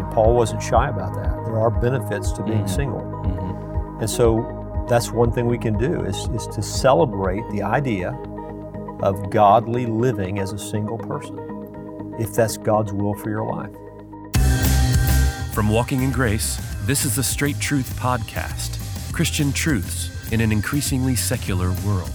I mean, Paul wasn't shy about that. There are benefits to being Mhm. single. Mm-hmm. And so that's one thing we can do is, is to celebrate the idea of godly living as a single person, if that's God's will for your life. From Walking in Grace, this is the Straight Truth Podcast Christian truths in an increasingly secular world.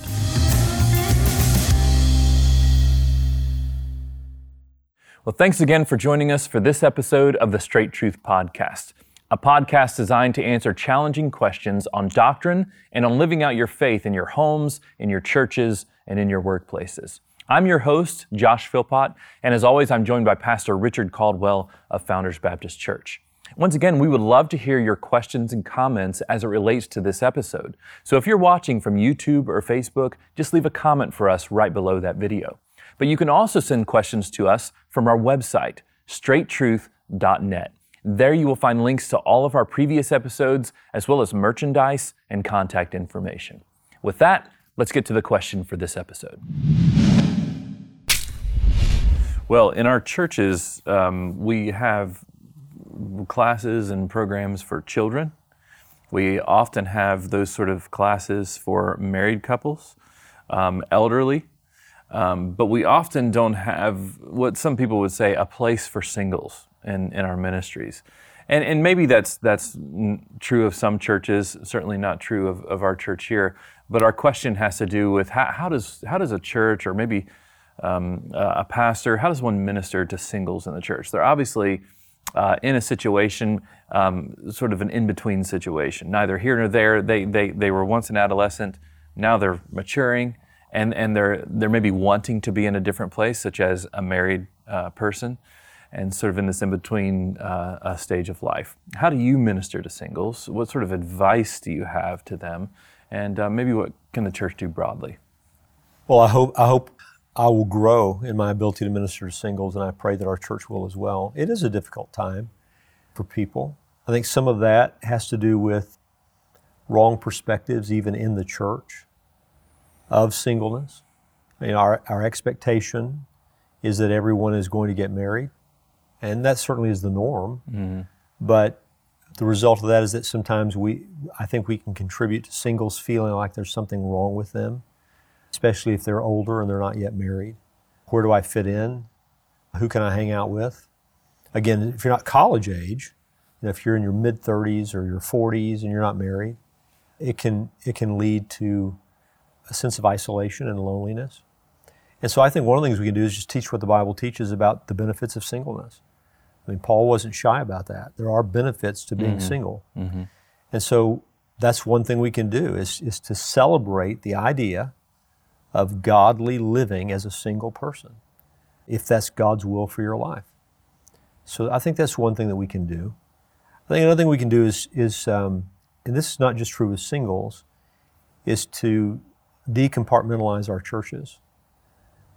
Well, thanks again for joining us for this episode of the Straight Truth Podcast, a podcast designed to answer challenging questions on doctrine and on living out your faith in your homes, in your churches, and in your workplaces. I'm your host, Josh Philpot, and as always, I'm joined by Pastor Richard Caldwell of Founders Baptist Church. Once again, we would love to hear your questions and comments as it relates to this episode. So if you're watching from YouTube or Facebook, just leave a comment for us right below that video. But you can also send questions to us from our website, straighttruth.net. There you will find links to all of our previous episodes, as well as merchandise and contact information. With that, let's get to the question for this episode. Well, in our churches, um, we have classes and programs for children. We often have those sort of classes for married couples, um, elderly, um, but we often don't have what some people would say a place for singles in, in our ministries. And, and maybe that's, that's true of some churches, certainly not true of, of our church here. But our question has to do with how, how, does, how does a church or maybe um, a pastor, how does one minister to singles in the church? They're obviously uh, in a situation, um, sort of an in between situation, neither here nor there. They, they, they were once an adolescent, now they're maturing, and, and they're, they're maybe wanting to be in a different place, such as a married uh, person, and sort of in this in between uh, stage of life. How do you minister to singles? What sort of advice do you have to them? And uh, maybe what can the church do broadly? Well, I hope I hope I will grow in my ability to minister to singles, and I pray that our church will as well. It is a difficult time for people. I think some of that has to do with wrong perspectives, even in the church, of singleness. I mean, our, our expectation is that everyone is going to get married, and that certainly is the norm. Mm-hmm. But the result of that is that sometimes we, I think we can contribute to singles feeling like there's something wrong with them especially if they're older and they're not yet married. Where do I fit in? Who can I hang out with? Again, if you're not college age, you know, if you're in your mid 30s or your 40s and you're not married, it can it can lead to a sense of isolation and loneliness. And so I think one of the things we can do is just teach what the Bible teaches about the benefits of singleness. I mean, Paul wasn't shy about that. There are benefits to being single. And so that's one thing we can do is, is to celebrate the idea of godly living as a single person, if that's God's will for your life. So I think that's one thing that we can do. I think another thing we can do is, is um, and this is not just true with singles, is to decompartmentalize our churches,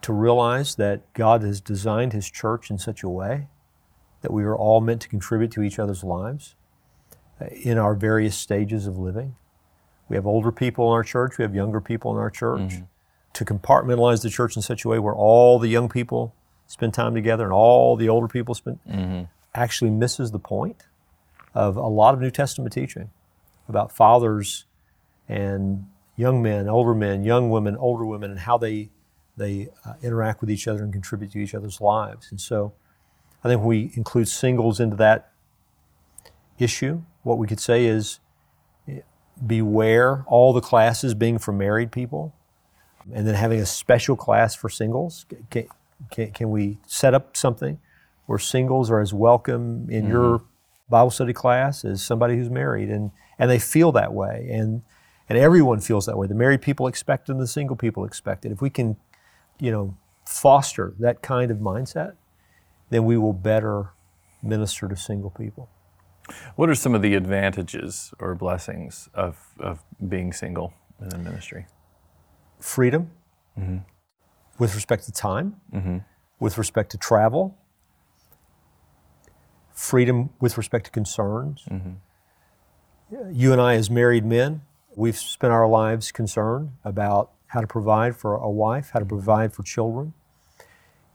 to realize that God has designed His church in such a way that we are all meant to contribute to each other's lives uh, in our various stages of living. We have older people in our church, we have younger people in our church. To compartmentalize the church in such a way where all the young people spend time together and all the older people spend actually misses the point of a lot of New Testament teaching about fathers and young men, older men, young women, older women, and how they they uh, interact with each other and contribute to each other's lives. And so, I think we include singles into that issue, what we could say is beware all the classes being for married people and then having a special class for singles? Can, can, can we set up something where singles are as welcome in your Bible study class as somebody who's married, and, and they feel that way, and and everyone feels that way. The married people expect it, and the single people expect it. If we can, you know, foster that kind of mindset, then we will better minister to single people. What are some of the advantages or blessings of, of being single in the ministry? freedom mm-hmm. with respect to time, mm-hmm. with respect to travel, freedom with respect to concerns. Mm-hmm. You and I, as married men, we've spent our lives concerned about how to provide for a wife, how to mm-hmm. provide for children.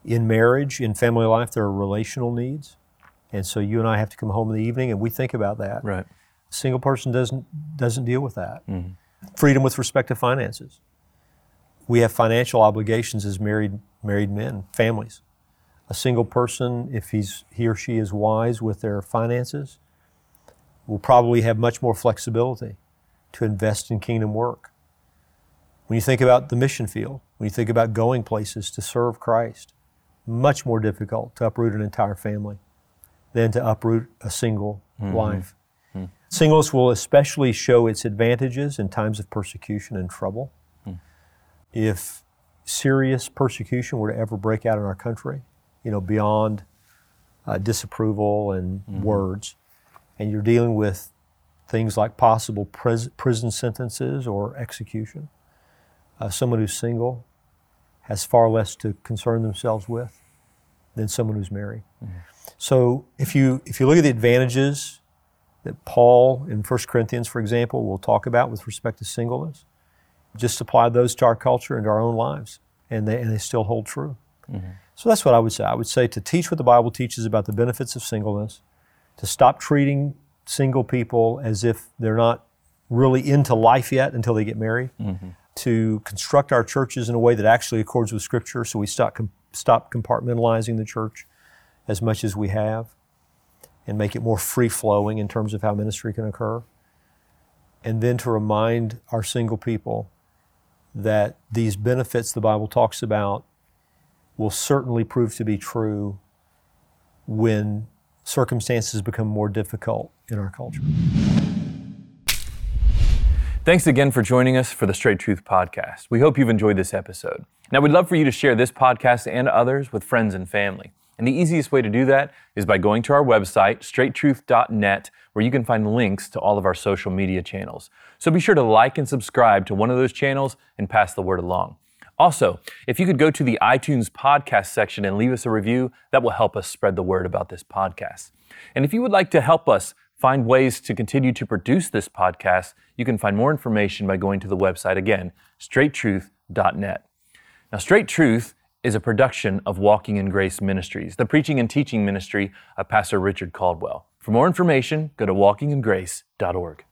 In marriage, in family life, there are relational needs. And so you and I have to come home in the evening and we think about that. Right. A single person doesn't doesn't deal with that. Mm-hmm. Freedom with respect to finances. We have financial obligations as married married men, families. A single person, if he's he or she is wise with their finances, will probably have much more flexibility to invest in kingdom work. When you think about the mission field, when you think about going places to serve Christ, much more difficult to uproot an entire family than to uproot a single mm-hmm. life. Mm-hmm. Singleness will especially show its advantages in times of persecution and trouble. Mm. If serious persecution were to ever break out in our country, you know, beyond uh, disapproval and mm-hmm. words, and you're dealing with things like possible pris- prison sentences or execution, uh, someone who's single has far less to concern themselves with than someone who's married. So if you if you look at the advantages that Paul in 1 Corinthians, for example, will talk about with respect to singleness, just apply those to our culture and to our own lives, and they, and they still hold true. So that's what I would say. I would say to teach what the Bible teaches about the benefits of singleness, to stop treating single people as if they're not really into life yet until they get married, mm-hmm. to construct our churches in a way that actually accords with Scripture, so we stop, com- stop compartmentalizing the church as much as we have and make it more free flowing in terms of how ministry can occur. And then to remind our single people that these benefits the Bible talks about will certainly prove to be true when circumstances become more difficult in our culture. Thanks again for joining us for the Straight Truth Podcast. We hope you've enjoyed this episode. Now, we'd love for you to share this podcast and others with friends and family. And the easiest way to do that is by going to our website, straighttruth.net, where you can find links to all of our social media channels. So be sure to like and subscribe to one of those channels and pass the word along. Also, if you could go to the iTunes podcast section and leave us a review, that will help us spread the word about this podcast. And if you would like to help us find ways to continue to produce this podcast, you can find more information by going to the website again, straighttruth.net. Now, Straight Truth is a production of Walking in Grace Ministries, the preaching and teaching ministry of Pastor Richard Caldwell. For more information, go to walkingingrace.org.